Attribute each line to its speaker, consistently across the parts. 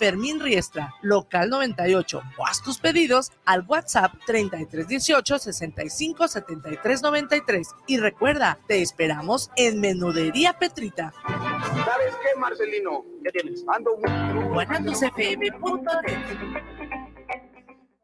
Speaker 1: Fermín Riestra, local 98 o haz tus pedidos al WhatsApp 3318 65 73 93 y recuerda, te esperamos en Menudería Petrita.
Speaker 2: ¿Sabes qué, Marcelino? ¿Qué tienes? Ando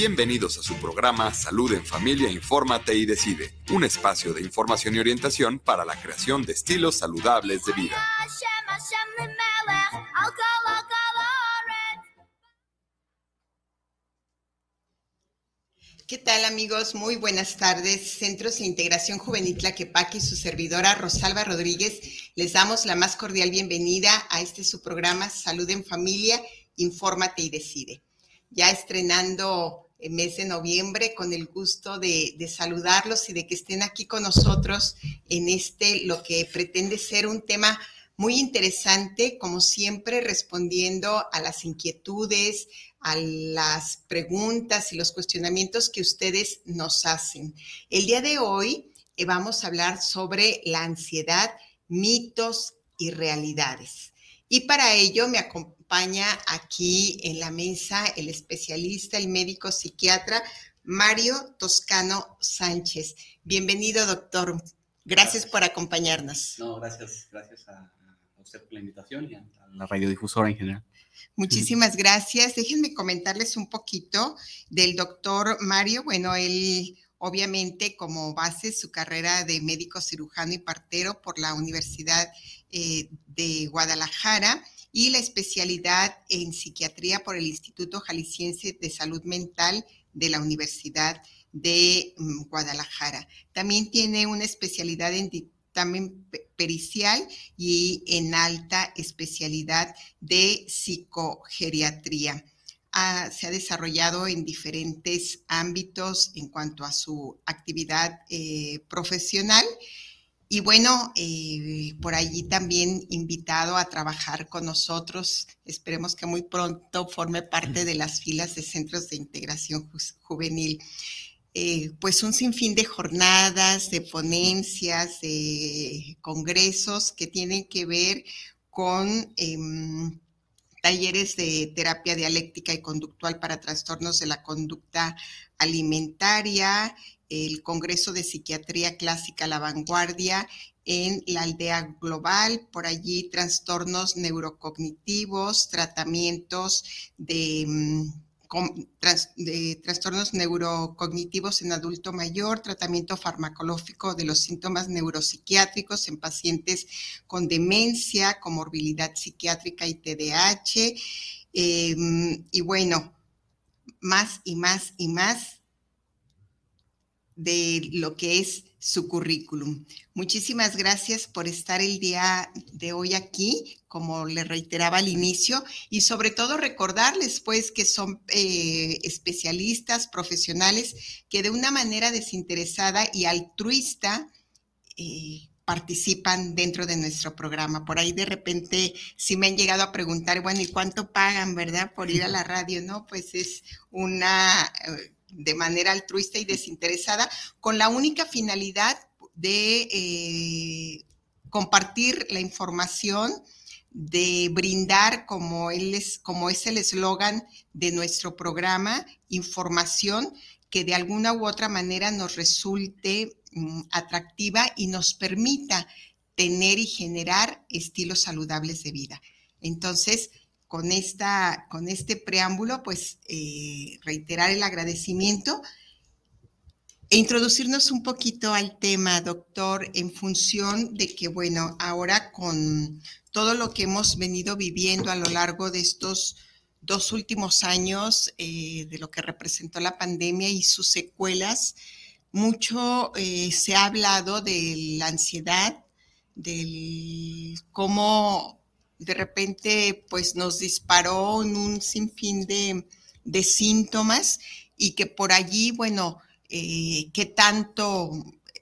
Speaker 3: Bienvenidos a su programa Salud en Familia, Infórmate y Decide, un espacio de información y orientación para la creación de estilos saludables de vida.
Speaker 4: ¿Qué tal amigos? Muy buenas tardes. Centros de Integración Juvenil Tlaquepaque y su servidora Rosalba Rodríguez les damos la más cordial bienvenida a este su programa Salud en Familia, Infórmate y Decide. Ya estrenando mes de noviembre con el gusto de, saludarlos y de que estén aquí con nosotros en este, lo que pretende ser un tema muy interesante, como siempre, respondiendo a las inquietudes, a las preguntas y los cuestionamientos que ustedes nos hacen. El día de hoy eh, vamos a hablar sobre la ansiedad, mitos y realidades. Y para ello me acompaña acompaña aquí en la mesa el especialista, el médico psiquiatra Mario Toscano Sánchez. Bienvenido, doctor. Gracias, por acompañarnos.
Speaker 5: No, gracias, gracias a, usted por la invitación y a, la radiodifusora en general.
Speaker 4: Muchísimas gracias. Déjenme comentarles un poquito del doctor Mario. Bueno, él obviamente como base su carrera de médico cirujano y partero por la Universidad eh, de Guadalajara y la especialidad en psiquiatría por el Instituto Jalisciense de Salud Mental de la Universidad de mm, Guadalajara. También tiene una especialidad en dictamen pericial y en alta especialidad de psicogeriatría. se ha desarrollado en diferentes ámbitos en cuanto a su actividad eh, profesional y bueno, eh, por allí también invitado a trabajar con nosotros. Esperemos que muy pronto forme parte de las filas de centros de integración juvenil. Eh, pues un sinfín de jornadas, de ponencias, de congresos que tienen que ver con em, talleres de terapia dialéctica y conductual para trastornos de la conducta alimentaria, el Congreso de Psiquiatría Clásica La Vanguardia en la aldea global, por allí trastornos neurocognitivos, tratamientos de, mm, de, trastornos neurocognitivos en adulto mayor, tratamiento farmacológico de los síntomas neuropsiquiátricos en pacientes con demencia, comorbilidad psiquiátrica y TDAH. Em, y bueno, más y más y más de lo que es su currículum. Muchísimas gracias por estar el día de hoy aquí, como le reiteraba al inicio, y sobre todo recordarles pues que son eh, especialistas, profesionales, que de una manera desinteresada y altruista eh, participan dentro de nuestro programa. Por ahí de repente sí me han llegado a preguntar, bueno, ¿y cuánto pagan, verdad, por ir a la radio? No, pues es una... Eh, de manera altruista y desinteresada, con la única finalidad de eh, compartir la información, de brindar, como, es, como es el eslogan de nuestro programa, información que de alguna u otra manera nos resulte mm, atractiva y nos permita tener y generar estilos saludables de vida. Entonces, con, esta, con este preámbulo, pues eh, reiterar el agradecimiento e introducirnos un poquito al tema, doctor, en función de que, bueno, ahora con todo lo que hemos venido viviendo a lo largo de estos dos últimos años, eh, de lo que representó la pandemia y sus secuelas, mucho eh, se ha hablado de la ansiedad, del cómo de repente pues nos disparó en un sinfín de, síntomas y que por allí, bueno, eh, qué tanto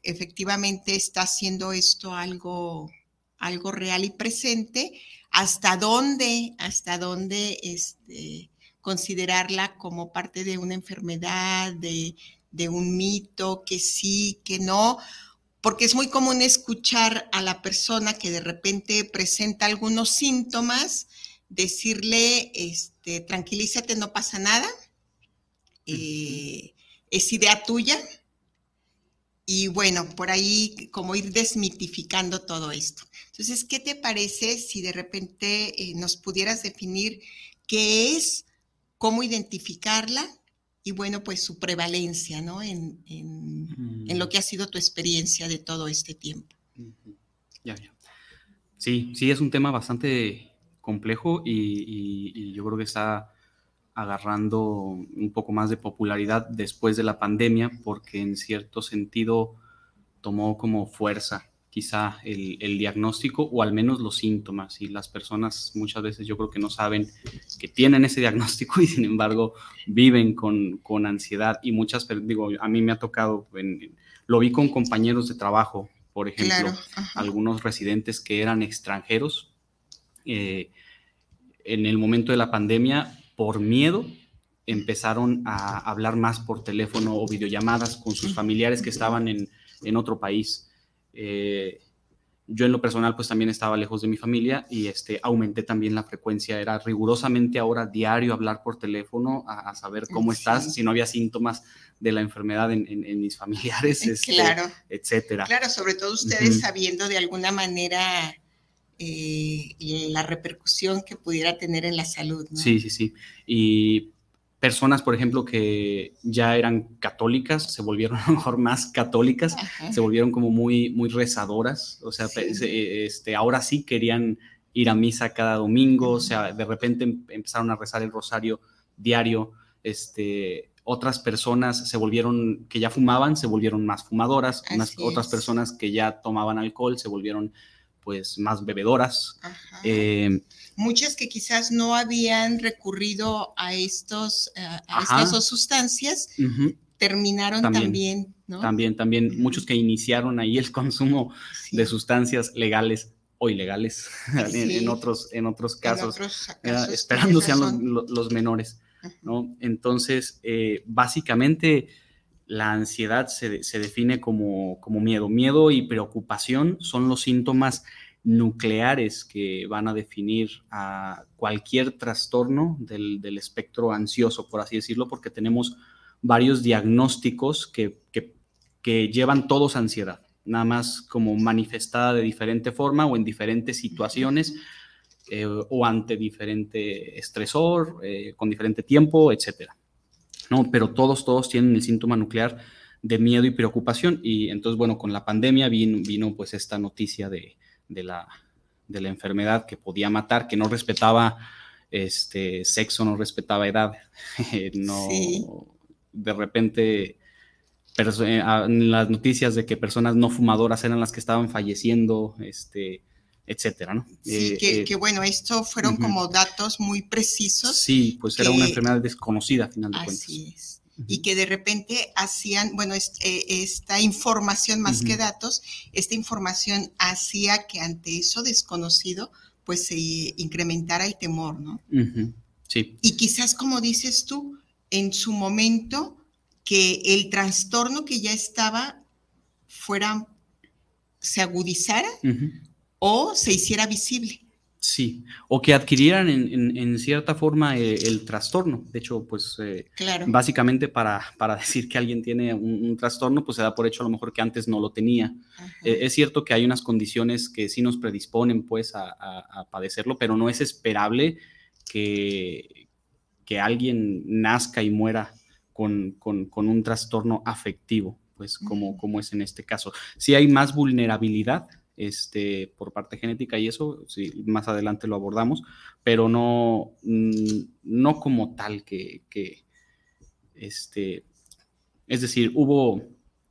Speaker 4: efectivamente está haciendo esto algo, algo real y presente, hasta dónde, hasta dónde este, considerarla como parte de una enfermedad, de, de un mito, que sí, que no, porque es muy común escuchar a la persona que de repente presenta algunos síntomas, decirle, este, tranquilízate, no pasa nada, eh, es idea tuya. Y bueno, por ahí como ir desmitificando todo esto. Entonces, ¿qué te parece si de repente eh, nos pudieras definir qué es, cómo identificarla y bueno, pues su prevalencia, ¿no? En, en, lo que ha sido tu experiencia de todo este tiempo.
Speaker 5: Ya, ya. Sí, sí, es un tema bastante complejo y, yo creo que está agarrando un poco más de popularidad después de la pandemia porque en cierto sentido tomó como fuerza quizá el, diagnóstico o al menos los síntomas. Y las personas muchas veces yo creo que no saben que tienen ese diagnóstico y sin embargo viven con, con ansiedad. Y muchas, digo, a mí me ha tocado, lo vi con compañeros de trabajo, por ejemplo, algunos residentes que eran extranjeros. Eh, en el momento de la pandemia, por miedo, empezaron a hablar más por teléfono o videollamadas con sus familiares que estaban en, en otro país. Eh, yo en lo personal pues también estaba lejos de mi familia y este, aumenté también la frecuencia, era rigurosamente ahora diario hablar por teléfono a, saber cómo estás, si no había síntomas de la enfermedad en, mis familiares, este, claro. etcétera.
Speaker 4: Claro, sobre todo ustedes sabiendo de alguna manera eh, la repercusión que pudiera tener en la salud.
Speaker 5: Sí, sí, sí. Y personas, por ejemplo, que ya eran católicas, se volvieron a lo mejor más católicas, se volvieron como muy, muy rezadoras, o sea, este, ahora sí querían ir a misa cada domingo, o sea, de repente em, empezaron a rezar el rosario diario, este, otras personas se volvieron, que ya fumaban, se volvieron más fumadoras, otras personas que ya tomaban alcohol se volvieron pues más bebedoras.
Speaker 4: Eh, Muchas que quizás no habían recurrido a, estos, eh, a estas sustancias, terminaron también, ¿no?
Speaker 5: También, también, muchos que iniciaron ahí el consumo de sustancias legales o ilegales en, otros, en otros casos, esperando sean los, menores, ¿no? Entonces, eh, básicamente la ansiedad se, define como, miedo. Miedo y preocupación son los síntomas nucleares que van a definir a cualquier trastorno del, espectro ansioso, por así decirlo, porque tenemos varios diagnósticos que, llevan todos ansiedad, nada más como manifestada de diferente forma o en diferentes situaciones eh, o ante diferente estresor, eh, con diferente tiempo, etcétera. ¿No? Pero todos, todos tienen el síntoma nuclear de miedo y preocupación. Y entonces, bueno, con la pandemia vino, vino pues esta noticia de, la, de la enfermedad que podía matar, que no respetaba este sexo, no respetaba edad, no, de repente eh, las noticias de que personas no fumadoras eran las que estaban falleciendo, este, etcétera, ¿no?
Speaker 4: Sí, eh, que, bueno, esto fueron como datos muy precisos.
Speaker 5: Sí, pues era una enfermedad desconocida, a final de cuentas.
Speaker 4: Así es. Y que de repente hacían, bueno, eh, esta información más que datos, esta información hacía que ante eso desconocido, pues se incrementara el temor, ¿no?
Speaker 5: Sí.
Speaker 4: Y quizás, como dices tú, en su momento, que el trastorno que ya estaba fuera, se agudizara o se hiciera visible.
Speaker 5: Sí, o que adquirieran en, cierta forma eh, el trastorno. De hecho, pues eh, básicamente para, para, decir que alguien tiene un, trastorno, pues se da por hecho a lo mejor que antes no lo tenía. Eh, es cierto que hay unas condiciones que sí nos predisponen pues a, padecerlo, pero no es esperable que, que alguien nazca y muera con, con, con un trastorno afectivo, pues como, como es en este caso. Si hay más vulnerabilidad este, por parte genética y eso, sí, más adelante lo abordamos, pero no, no como tal que, este, es decir, hubo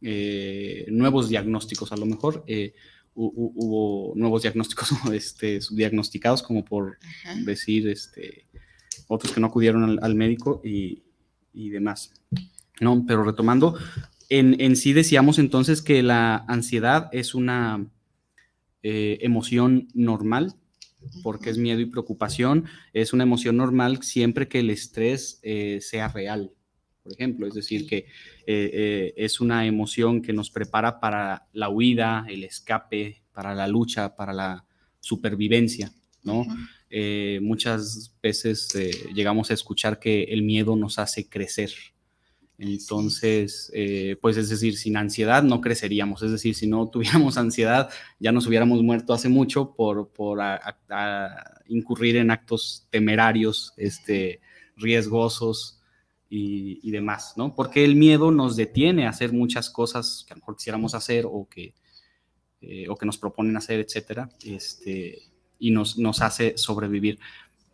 Speaker 5: eh, nuevos diagnósticos, a lo mejor eh, hubo nuevos diagnósticos este, subdiagnosticados, como por decir, este, otros que no acudieron al, médico y, y demás. No, pero retomando, en, sí decíamos entonces que la ansiedad es una eh, emoción normal, porque es miedo y preocupación, es una emoción normal siempre que el estrés eh, sea real, por ejemplo, es decir, que eh, es una emoción que nos prepara para la huida, el escape, para la lucha, para la supervivencia, ¿no? muchas veces llegamos a escuchar que el miedo nos hace crecer, entonces, eh, pues es decir, sin ansiedad no creceríamos, es decir, si no tuviéramos ansiedad ya nos hubiéramos muerto hace mucho por, por incurrir en actos temerarios, este, riesgosos y, demás, ¿no? Porque el miedo nos detiene a hacer muchas cosas que a lo mejor quisiéramos hacer o que, eh, o que nos proponen hacer, etcétera, este, y nos, nos hace sobrevivir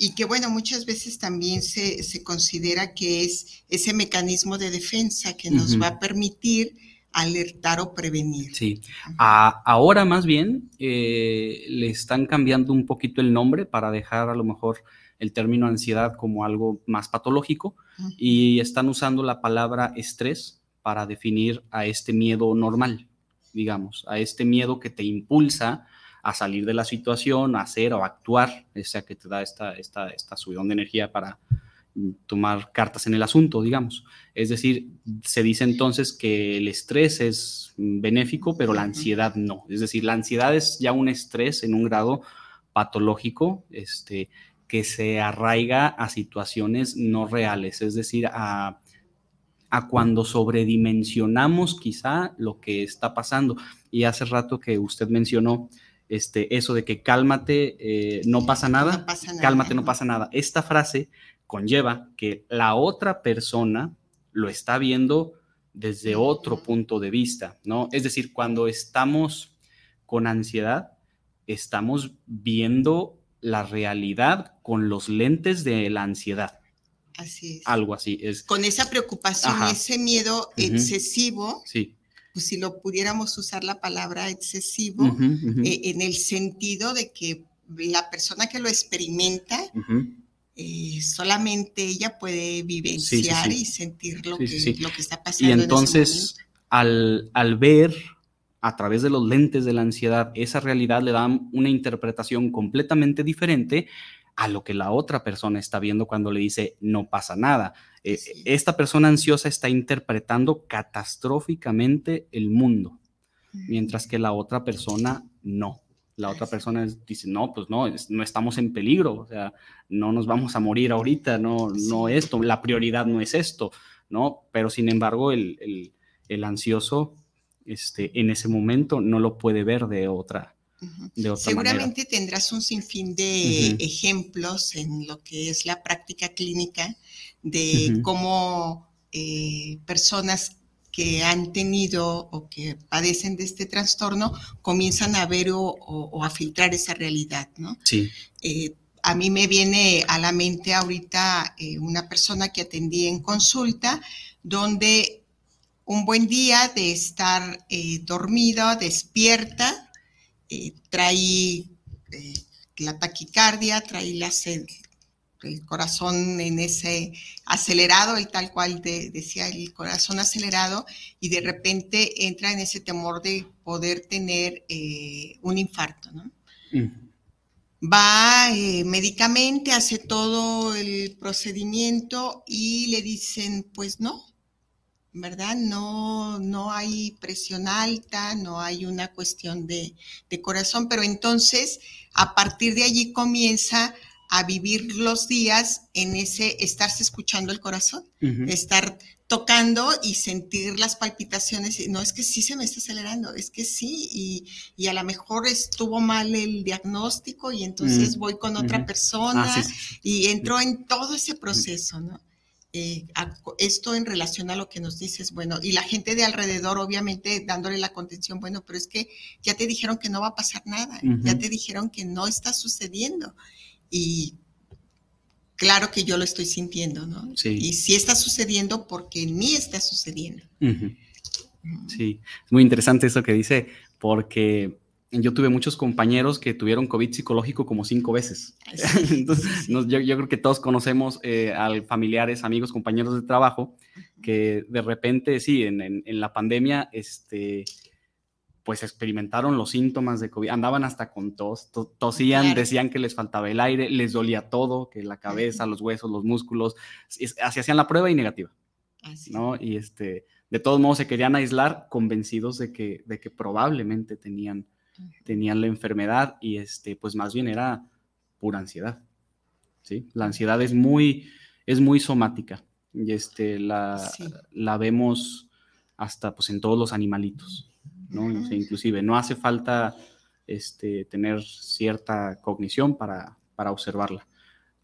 Speaker 4: y que bueno, muchas veces también se, se, considera que es ese mecanismo de defensa que nos va a permitir alertar o prevenir.
Speaker 5: Sí, ahora más bien eh, le están cambiando un poquito el nombre para dejar a lo mejor el término ansiedad como algo más patológico y están usando la palabra estrés para definir a este miedo normal, digamos, a este miedo que te impulsa a salir de la situación, a hacer o actuar, o sea, que te da esta, esta, esta subidón de energía para tomar cartas en el asunto, digamos. Es decir, se dice entonces que el estrés es benéfico, pero la ansiedad no. Es decir, la ansiedad es ya un estrés en un grado patológico, este, que se arraiga a situaciones no reales, es decir, a, a cuando sobredimensionamos quizá lo que está pasando. Y hace rato que usted mencionó este, eso de que cálmate, eh, no, pasa nada, cálmate, no pasa nada. Esta frase conlleva que la otra persona lo está viendo desde otro punto de vista, ¿no? Es decir, cuando estamos con ansiedad, estamos viendo la realidad con los lentes de la ansiedad.
Speaker 4: Así es.
Speaker 5: Algo así. Es,
Speaker 4: con esa preocupación, ese miedo excesivo.
Speaker 5: Sí
Speaker 4: pues si lo pudiéramos usar la palabra excesivo, eh, en el sentido de que la persona que lo experimenta, eh, solamente ella puede vivenciar y sentir lo, que, está pasando.
Speaker 5: Y entonces, al, al ver a través de los lentes de la ansiedad esa realidad, le dan una interpretación completamente diferente a lo que la otra persona está viendo cuando le dice no pasa nada. Eh, esta persona ansiosa está interpretando catastróficamente el mundo, mientras que la otra persona no. La otra persona dice, no, pues no, no estamos en peligro, o sea, no nos vamos a morir ahorita, no, no esto, la prioridad no es esto, ¿no? Pero sin embargo, el, ansioso este, en ese momento no lo puede ver de otra,
Speaker 4: Seguramente tendrás un sinfín de ejemplos en lo que es la práctica clínica de cómo eh, personas que han tenido o que padecen de este trastorno comienzan a ver o, a filtrar esa realidad, ¿no?
Speaker 5: Sí.
Speaker 4: Eh, a mí me viene a la mente ahorita eh, una persona que atendí en consulta donde un buen día de estar dormida, despierta, trae la taquicardia, trae la, el corazón en ese acelerado, el tal cual decía el corazón acelerado, y de repente entra en ese temor de poder tener eh, un infarto, ¿no? Va eh, médicamente, hace todo el procedimiento y le dicen, pues no, ¿verdad? No, no hay presión alta, no hay una cuestión de, de corazón, pero entonces a partir de allí comienza a vivir los días en ese estarse escuchando el corazón, estar tocando y sentir las palpitaciones. No es que sí se me está acelerando, es que sí, y, a lo mejor estuvo mal el diagnóstico y entonces mm, voy con otra persona ah, y entro en todo ese proceso, ¿no? Eh, esto en relación a lo que nos dices, bueno, y la gente de alrededor, obviamente, dándole la contención, bueno, pero es que ya te dijeron que no va a pasar nada, ya te dijeron que no está sucediendo y claro que yo lo estoy sintiendo, ¿no?
Speaker 5: Sí.
Speaker 4: Y sí está sucediendo porque en mí está sucediendo.
Speaker 5: Sí, es muy interesante eso que dice, porque yo tuve muchos compañeros que tuvieron COVID psicológico como cinco veces. Entonces, yo, creo que todos conocemos eh, a familiares, amigos, compañeros de trabajo que de repente, sí, en, la pandemia, este, pues experimentaron los síntomas de COVID, andaban hasta con tos, tosían, decían que les faltaba el aire, les dolía todo, que la cabeza, los huesos, los músculos, así hacían la prueba y negativa, ¿no? Y este, de todos modos se querían aislar convencidos de que, de que probablemente tenían, tenían la enfermedad y este, pues más bien era pura ansiedad, ¿sí? La ansiedad es muy, es muy somática y este, la, la vemos hasta pues en todos los animalitos. ¿no? inclusive no hace falta este, tener cierta cognición para, para observarla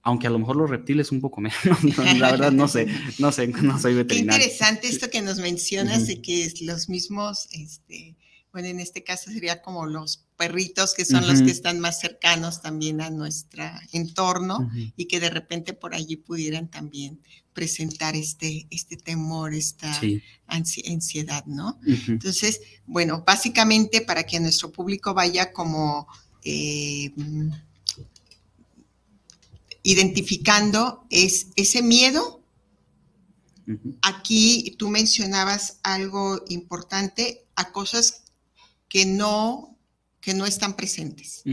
Speaker 5: aunque a lo mejor los reptiles un poco menos, la verdad no sé, no sé, no soy veterinario.
Speaker 4: Qué interesante esto que nos mencionas de que los mismos, este, bueno, en este caso sería como los perritos que son los que están más cercanos también a nuestro entorno y que de repente por allí pudieran también presentar este, este temor, esta ansiedad, ¿no? Entonces, bueno, básicamente para que nuestro público vaya como eh, identificando es ese miedo. Aquí tú mencionabas algo importante a cosas que no, que no están presentes.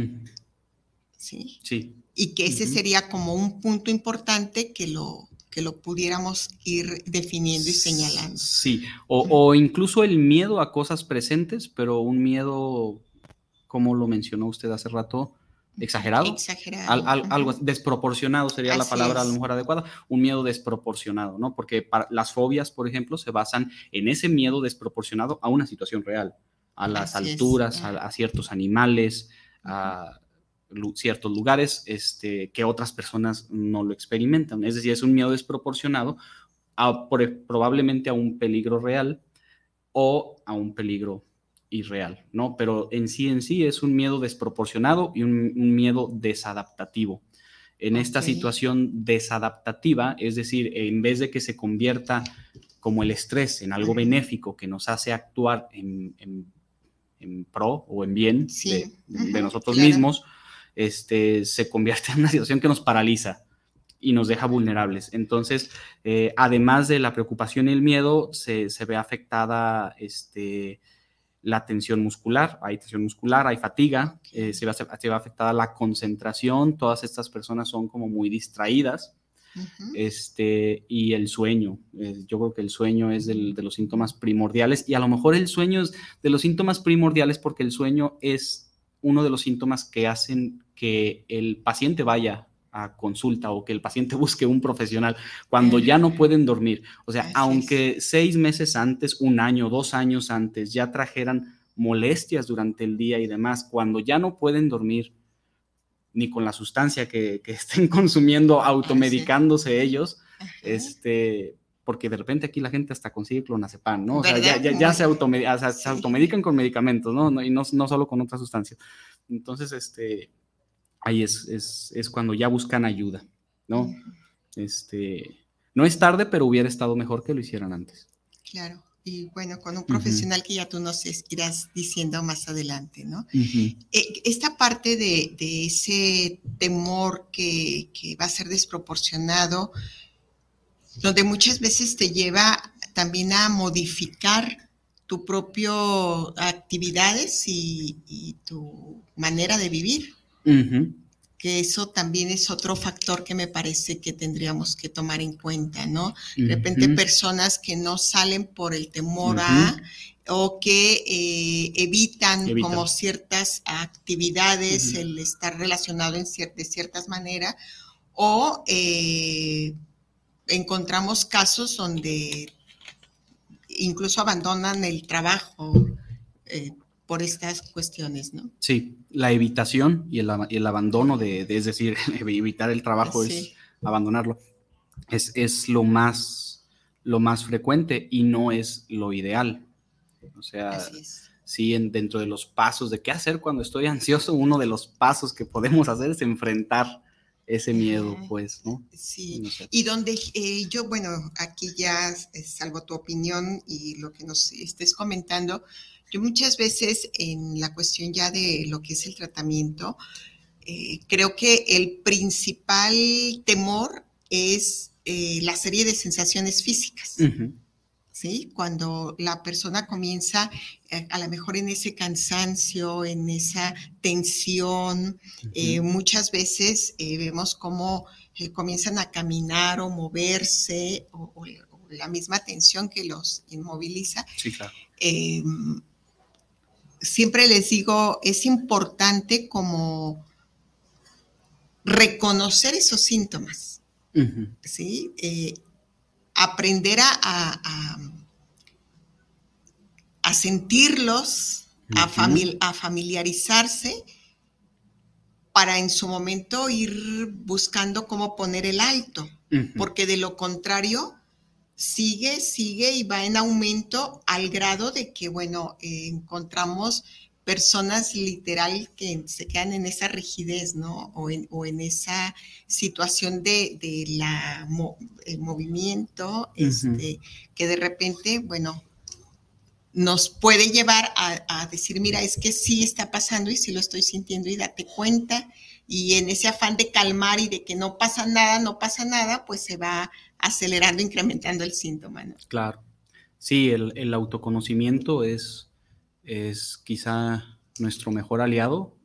Speaker 4: ¿Sí?
Speaker 5: Sí.
Speaker 4: Y que ese sería como un punto importante que lo, que lo pudiéramos ir definiendo y señalando.
Speaker 5: Sí, o, incluso el miedo a cosas presentes, pero un miedo, como lo mencionó usted hace rato, exagerado.
Speaker 4: Exagerado.
Speaker 5: algo desproporcionado sería la palabra a lo mejor adecuada, un miedo desproporcionado, ¿no? Porque las fobias, por ejemplo, se basan en ese miedo desproporcionado a una situación real, a las alturas, a, ciertos animales, a ciertos lugares este, que otras personas no lo experimentan. Es decir, es un miedo desproporcionado a, probablemente a un peligro real o a un peligro irreal, ¿no? Pero en sí, en sí es un miedo desproporcionado y un, miedo desadaptativo. En esta situación desadaptativa, es decir, en vez de que se convierta como el estrés en algo benéfico que nos hace actuar en, pro o en bien de, nosotros mismos, este, se convierte en una situación que nos paraliza y nos deja vulnerables. Entonces, eh, además de la preocupación y el miedo, se, ve afectada este, la tensión muscular, hay tensión muscular, hay fatiga, eh, se, ve, se, afectada la concentración, todas estas personas son como muy distraídas. Este, y el sueño. Eh, yo creo que el sueño es de los síntomas primordiales y a lo mejor el sueño es de los síntomas primordiales porque el sueño es uno de los síntomas que hacen que el paciente vaya a consulta o que el paciente busque un profesional cuando ya no pueden dormir. O sea, aunque seis meses antes, un año, dos años antes ya trajeran molestias durante el día y demás, cuando ya no pueden dormir ni con la sustancia que, estén consumiendo, automedicándose ellos, este, porque de repente aquí la gente hasta consigue clonazepam, ¿no? O sea, ya, se, automedican con medicamentos, ¿no? Y no, no solo con otras sustancias. Entonces, este, ahí es, cuando ya buscan ayuda, ¿no? Este, no es tarde, pero hubiera estado mejor que lo hicieran antes.
Speaker 4: Claro, y bueno, con un profesional que ya tú nos irás diciendo más adelante, ¿no? Eh, esta parte de, ese temor que, que, va a ser desproporcionado, donde muchas veces te lleva también a modificar tu propio actividades y tu manera de vivir. Que eso también es otro factor que me parece que tendríamos que tomar en cuenta, ¿no? De repente personas que no salen por el temor a o que eh, evitan, como ciertas actividades, el estar relacionado en de ciertas maneras, o eh, encontramos casos donde incluso abandonan el trabajo eh, por estas cuestiones, ¿no?
Speaker 5: Sí, la evitación y el, el abandono de, es decir, evitar el trabajo es abandonarlo, es, es, lo, más, lo más frecuente y no es lo ideal. O sea, sí, en, dentro de los pasos de qué hacer cuando estoy ansioso, uno de los pasos que podemos hacer es enfrentar ese miedo, pues, ¿no?
Speaker 4: Sí, y donde eh, yo, bueno, aquí ya salvo tu opinión y lo que nos estés comentando, yo muchas veces en la cuestión ya de lo que es el tratamiento, eh, creo que el principal temor es eh, la serie de sensaciones físicas. ¿Sí? Cuando la persona comienza eh, a lo mejor en ese cansancio, en esa tensión, eh, muchas veces vemos cómo comienzan a caminar o moverse o, la misma tensión que los inmoviliza.
Speaker 5: Sí, claro.
Speaker 4: Em, siempre les digo, es importante como reconocer esos síntomas, ¿sí? Eh, aprender a, a, sentirlos, a, a familiarizarse para en su momento ir buscando cómo poner el alto, porque de lo contrario, sigue, sigue y va en aumento al grado de que, bueno, eh, encontramos personas literal que se quedan en esa rigidez, ¿no? O en, esa situación de, la el movimiento, este, que de repente, bueno, nos puede llevar a, decir, mira, es que sí está pasando y sí lo estoy sintiendo y date cuenta. Y en ese afán de calmar y de que no pasa nada, no pasa nada, pues se va acelerando, incrementando el síntoma. ¿no?
Speaker 5: Claro. Sí, el autoconocimiento es es quizá nuestro mejor aliado,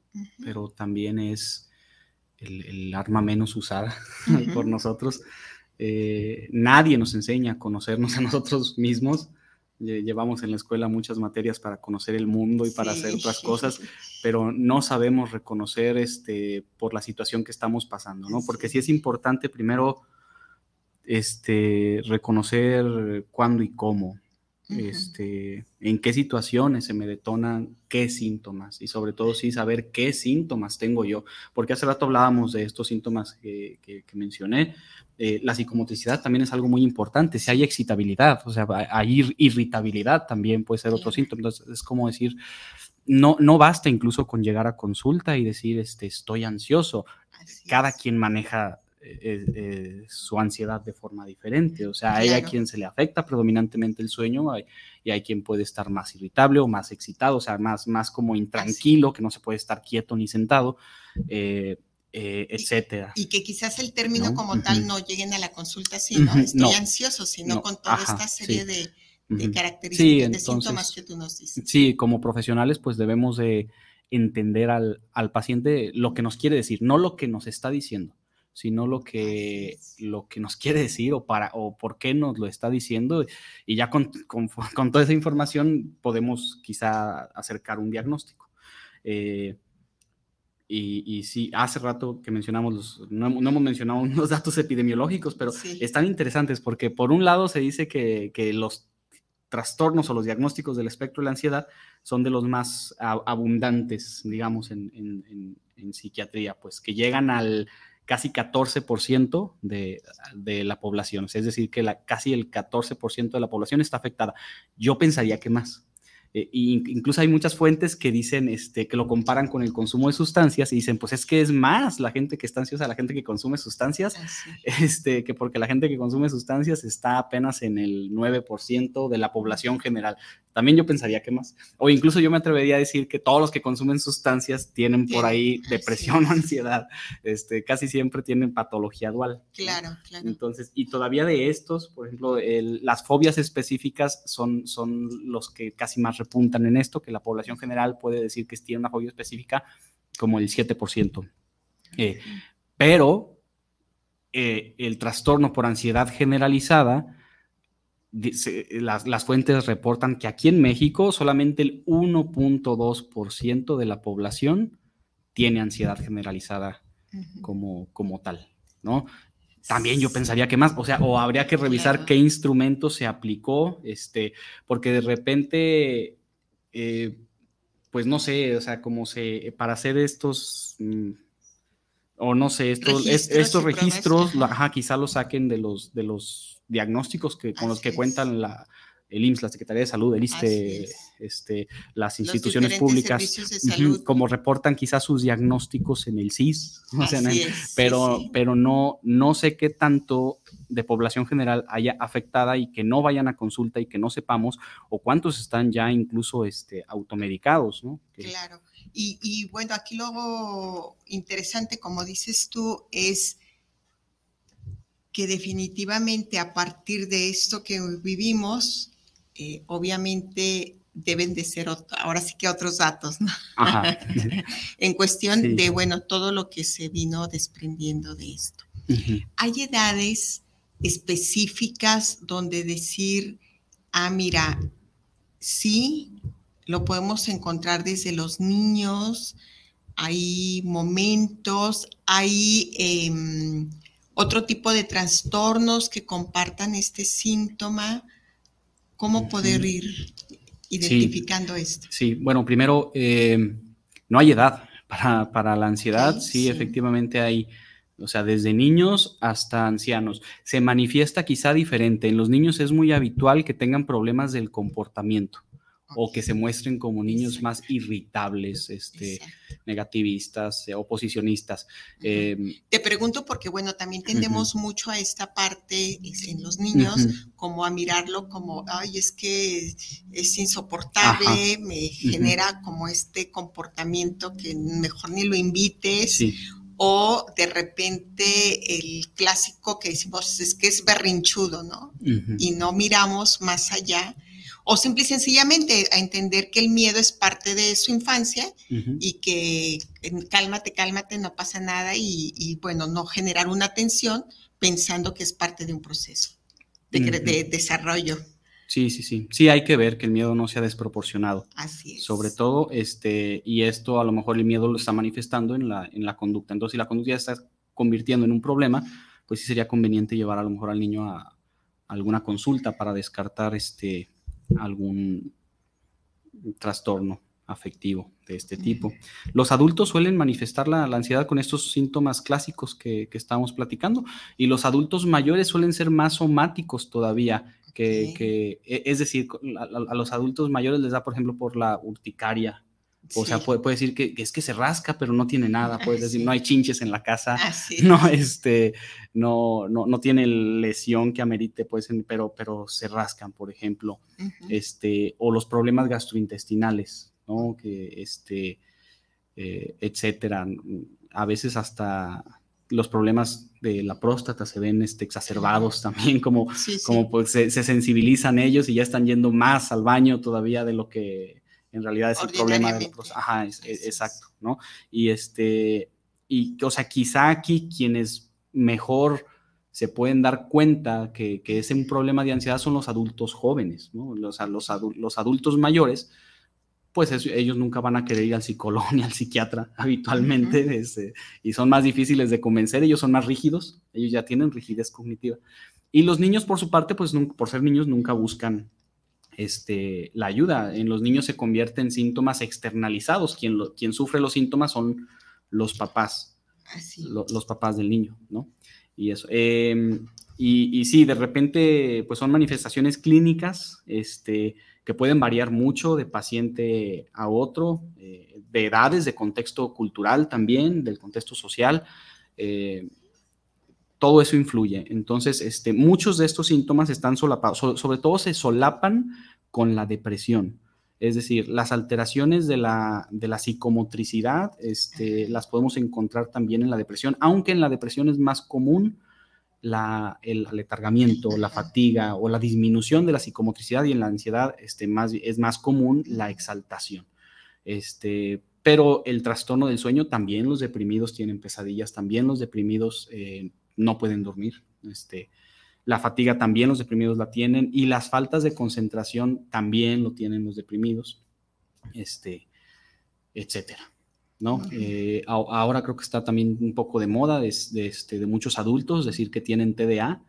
Speaker 5: pero también es el, arma menos usada por nosotros. Eh, nadie nos enseña a conocernos a nosotros mismos. Llevamos en la escuela muchas materias para conocer el mundo y para hacer otras cosas, pero no sabemos reconocer este, por la situación que estamos pasando, ¿no? Porque sí es importante primero este, reconocer cuándo y cómo este, en qué situaciones se me detonan qué síntomas y sobre todo sí saber qué síntomas tengo yo, porque hace rato hablábamos de estos síntomas que, mencioné. Eh, la psicomotricidad también es algo muy importante, si hay excitabilidad, o sea, hay irritabilidad también puede ser otro síntoma, entonces es como decir, no, no basta incluso con llegar a consulta y decir, este, estoy ansioso. Cada quien maneja eh, eh, su ansiedad de forma diferente. O sea, hay a quien se le afecta predominantemente el sueño y hay quien puede estar más irritable o más excitado, o sea, más, más como intranquilo, que no se puede estar quieto ni sentado. Eh, etcétera.
Speaker 4: Y, que quizás el término como tal no lleguen a la consulta así, ¿no? Estoy ansioso, sino con toda esta serie de, características, de síntomas que tú nos dices.
Speaker 5: Sí, como profesionales, pues debemos de entender al, al, paciente lo que nos quiere decir, no lo que nos está diciendo sino lo que, lo que nos quiere decir o, para, o por qué nos lo está diciendo. Y ya con, con, toda esa información podemos quizá acercar un diagnóstico. Eh, y, y, sí, hace rato que mencionamos, los, no, hemos mencionado unos datos epidemiológicos, pero están interesantes porque por un lado se dice que, que, los trastornos o los diagnósticos del espectro de la ansiedad son de los más abundantes, digamos, en, en, en psiquiatría, pues que llegan al casi 14% de, de, la población. Es decir, que la, casi el 14% de la población está afectada. Yo pensaría que más. Eh, incluso hay muchas fuentes que dicen este, que lo comparan con el consumo de sustancias y dicen, pues es que es más la gente que está ansiosa, la gente que consume sustancias, este, que porque la gente que consume sustancias está apenas en el 9% de la población general. También yo pensaría que más. O incluso yo me atrevería a decir que todos los que consumen sustancias tienen por ahí depresión o ansiedad. Este, casi siempre tienen patología dual.
Speaker 4: Claro, claro.
Speaker 5: Entonces, y todavía de estos, por ejemplo, las fobias específicas son, son los que casi más repuntan en esto, que la población general puede decir que tiene una fobia específica como el 7%. Eh, pero eh, el trastorno por ansiedad generalizada, las, las, fuentes reportan que aquí en México solamente el 1.2% de la población tiene ansiedad generalizada como, como tal, ¿no? También yo pensaría que más, o sea, o habría que revisar qué instrumento se aplicó, este, porque de repente, eh, pues no sé, o sea, como se, para hacer estos, mm, o no sé, estos registros, estos registros ajá, quizá los saquen de los, de los diagnósticos que, con los que cuentan la, el IMSS, la Secretaría de Salud, el ISTE, este, las instituciones públicas, como reportan quizás sus diagnósticos en el CIS, pero, pero no, no sé qué tanto de población general haya afectada y que no vayan a consulta y que no sepamos, o cuántos están ya incluso este, automedicados, ¿no?
Speaker 4: Claro, y, y bueno, aquí luego interesante, como dices tú, es que definitivamente a partir de esto que vivimos, eh, obviamente deben de ser ahora sí que otros datos, ¿no? en cuestión de, bueno, todo lo que se vino desprendiendo de esto. Hay edades específicas donde decir, ah, mira, sí, lo podemos encontrar desde los niños, hay momentos, hay em, otro tipo de trastornos que compartan este síntoma. ¿Cómo poder ir identificando esto?
Speaker 5: Sí, bueno, primero, em, no hay edad para, la ansiedad, sí, efectivamente hay o sea, desde niños hasta ancianos. Se manifiesta quizá diferente. En los niños es muy habitual que tengan problemas del comportamiento o que se muestren como niños más irritables, este, negativistas, eh, oposicionistas.
Speaker 4: Em, Te pregunto porque, bueno, también tendemos mucho a esta parte en los niños, como a mirarlo como, ay, es que es insoportable, me genera como este comportamiento que mejor ni lo invites. Sí. O de repente el clásico que decimos es que es berrinchudo, ¿no? Y no miramos más allá, o simple y sencillamente a entender que el miedo es parte de su infancia y que cálmate, cálmate, no pasa nada y, bueno, no generar una tensión pensando que es parte de un proceso de desarrollo.
Speaker 5: Sí, sí, sí. Sí, hay que ver que el miedo no sea desproporcionado.
Speaker 4: Así es.
Speaker 5: Sobre todo, este, y esto a lo mejor el miedo lo está manifestando en la, en la conducta. Entonces, si la conducta ya está convirtiendo en un problema, pues sí sería conveniente llevar a lo mejor al niño a, alguna consulta para descartar este, algún trastorno afectivo de este tipo. Los adultos suelen manifestar la, ansiedad con estos síntomas clásicos que, que estamos platicando y los adultos mayores suelen ser más somáticos todavía que, e, es decir, a, los adultos mayores les da, por ejemplo, por la urticaria. O sea, puede, puede decir que, es que se rasca, pero no tiene nada. Puede decir, no hay chinches en la casa, no, este, no, no, no, tiene lesión que amerite, pues, pero, pero se rascan, por ejemplo. este, o los problemas gastrointestinales, ¿no? Que, este, eh, etcétera. A veces hasta los problemas de la próstata se ven este, exacerbados también, como, como pues se, sensibilizan ellos y ya están yendo más al baño todavía de lo que en realidad es el problema de próstata. Ajá, exacto, ¿no? Y este, y o sea, quizá aquí quienes mejor se pueden dar cuenta que, que es un problema de ansiedad son los adultos jóvenes, ¿no? los, los adultos mayores, pues ellos nunca van a querer ir al psicólogo ni al psiquiatra habitualmente este, y son más difíciles de convencer, ellos son más rígidos, ellos ya tienen rigidez cognitiva. Y los niños, por su parte, pues por ser niños, nunca buscan este, la ayuda. En los niños se convierte en síntomas externalizados. Quien, quien sufre los síntomas son los papás, los papás del niño, ¿no? Y eso. Em, y, y, sí, de repente, pues son manifestaciones clínicas, este, que pueden variar mucho de paciente a otro, eh, de edades, de contexto cultural también, del contexto social. Eh, todo eso influye. Entonces, este, muchos de estos síntomas están solapados, sobre todo se solapan con la depresión. Es decir, las alteraciones de la, psicomotricidad este, las podemos encontrar también en la depresión, aunque en la depresión es más común la, el aletargamiento, la fatiga o la disminución de la psicomotricidad y en la ansiedad este, es más común la exaltación. Pero el trastorno del sueño también los deprimidos tienen pesadillas, también los deprimidos eh, no pueden dormir. Este, la fatiga también los deprimidos la tienen y las faltas de concentración también lo tienen los deprimidos, este, etcétera. ¿no? Eh, ahora creo que está también un poco de moda de, este, de muchos adultos decir que tienen TDA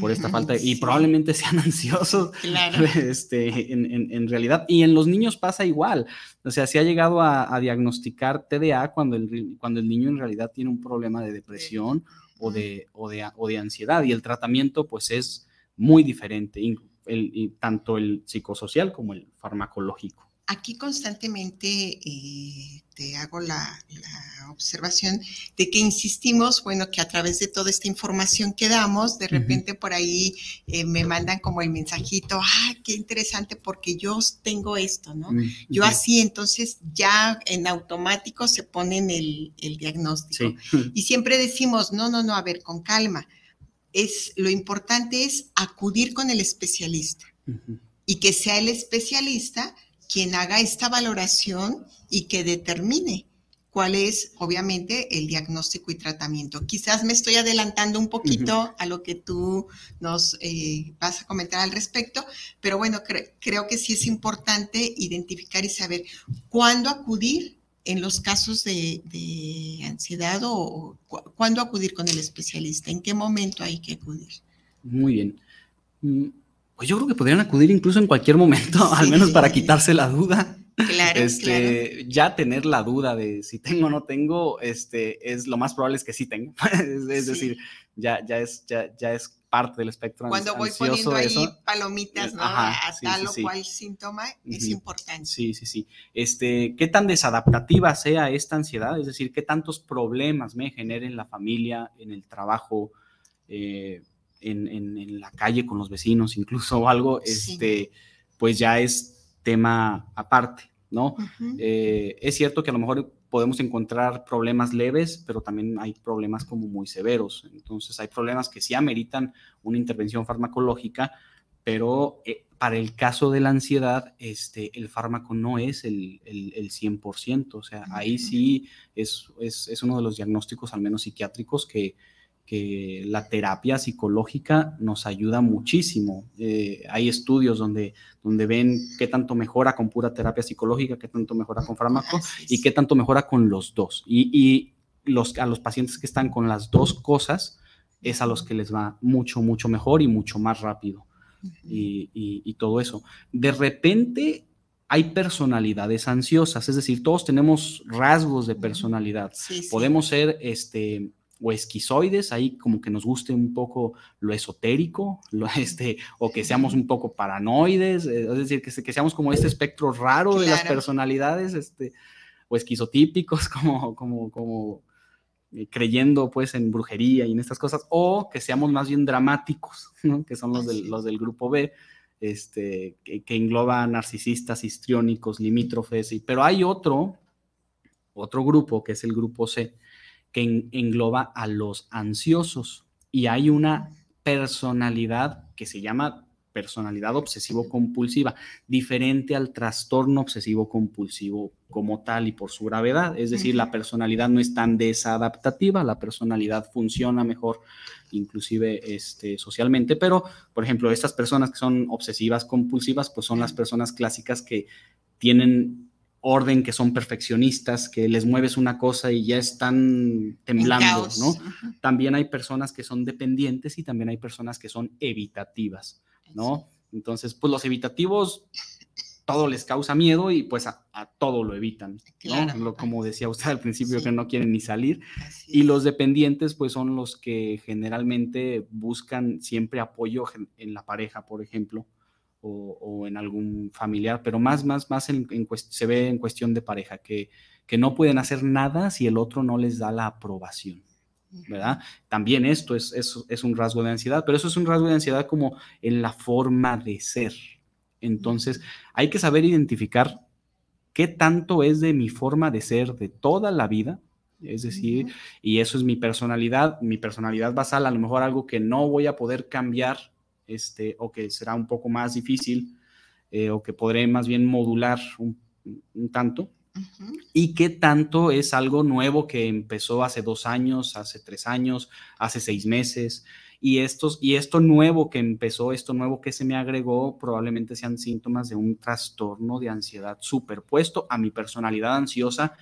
Speaker 5: por esta falta y probablemente sean ansiosos este, en, realidad. Y en los niños pasa igual. O sea, se ha llegado a, diagnosticar TDA cuando el, cuando el niño en realidad tiene un problema de depresión o de, o de, o de ansiedad y el tratamiento pues es muy diferente, tanto el psicosocial como el farmacológico.
Speaker 4: Aquí constantemente eh, te hago la, observación de que insistimos, bueno, que a través de toda esta información que damos, de repente por ahí eh, me mandan como el mensajito, ah, qué interesante porque yo tengo esto, ¿no? Mm, yo así, entonces ya en automático se ponen el, el diagnóstico. Y siempre decimos, no, no, no, a ver, con calma es lo importante es acudir con el especialista. Y que sea el especialista quien haga esta valoración y que determine cuál es, obviamente, el diagnóstico y tratamiento. Quizás me estoy adelantando un poquito a lo que tú nos eh, vas a comentar al respecto, pero bueno, creo que sí es importante identificar y saber cuándo acudir en los casos de, ansiedad o, cuándo acudir con el especialista, en qué momento hay que acudir.
Speaker 5: Muy bien. Pues yo creo que podrían acudir incluso en cualquier momento, al menos para quitarse la duda.
Speaker 4: Claro,
Speaker 5: este, Ya tener la duda de si tengo o no tengo, este, es lo más probable es que sí tengo. es, decir, ya, ya, es, ya, ya es parte del espectro
Speaker 4: Cuando voy poniendo ahí palomitas, ¿no? a tal o cual síntoma, es importante.
Speaker 5: Sí, sí, sí. Este, ¿Qué tan desadaptativa sea esta ansiedad? Es decir, ¿qué tantos problemas me genera en la familia, en el trabajo, eh, en, en, la calle con los vecinos, incluso o algo? Este, pues ya es tema aparte, ¿no? Eh, es cierto que a lo mejor podemos encontrar problemas leves, pero también hay problemas como muy severos. Entonces hay problemas que sí ameritan una intervención farmacológica, pero eh, para el caso de la ansiedad, este, el fármaco no es el, el, 100%. O sea, ahí sí es, es, es, uno de los diagnósticos, al menos psiquiátricos, que, que la terapia psicológica nos ayuda muchísimo. Eh, hay estudios donde, donde ven qué tanto mejora con pura terapia psicológica, qué tanto mejora con fármaco y qué tanto mejora con los dos. Y, los, a los pacientes que están con las dos cosas es a los que les va mucho, mucho mejor y mucho más rápido. y, todo eso. De repente hay personalidades ansiosas, es decir, todos tenemos rasgos de personalidad. Podemos ser este, o esquizoides, ahí como que nos guste un poco lo esotérico, lo, este, o que seamos un poco paranoides, eh, es decir, que, que, seamos como este espectro raro de las personalidades, este, o esquizotípicos, como, como, como eh, creyendo pues en brujería y en estas cosas, o que seamos más bien dramáticos, que son los del, los del grupo B, este, que, que engloba narcisistas, histriónicos, limítrofes, y, pero hay otro, otro grupo, que es el grupo C, que engloba a los ansiosos. Y hay una personalidad que se llama personalidad obsesivo-compulsiva, diferente al trastorno obsesivo-compulsivo como tal y por su gravedad. Es decir, la personalidad no es tan desadaptativa, la personalidad funciona mejor inclusive este, socialmente, pero, por ejemplo, estas personas que son obsesivas-compulsivas, pues son las personas clásicas que tienen orden, que son perfeccionistas, que les mueves una cosa y ya están temblando, ¿no? También hay personas que son dependientes y también hay personas que son evitativas, ¿no? Entonces, pues los evitativos, todo les causa miedo y pues a, todo lo evitan, ¿no? como decía usted al principio, que no quieren ni salir. y los dependientes, pues son los que generalmente buscan siempre apoyo en la pareja, por ejemplo o, en algún familiar, pero más, más, más se ve en cuestión de pareja, que, que no pueden hacer nada si el otro no les da la aprobación. ¿verdad? También esto es, es, es, un rasgo de ansiedad, pero eso es un rasgo de ansiedad como en la forma de ser. Entonces, hay que saber identificar qué tanto es de mi forma de ser de toda la vida, es decir, y eso es mi personalidad, mi personalidad basal, a lo mejor algo que no voy a poder cambiar este, o que será un poco más difícil, eh, o que podré más bien modular un, tanto. Y qué tanto es algo nuevo que empezó hace dos años, hace tres años, hace seis meses. Y, estos, y esto nuevo que empezó, esto nuevo que se me agregó, probablemente sean síntomas de un trastorno de ansiedad superpuesto a mi personalidad ansiosa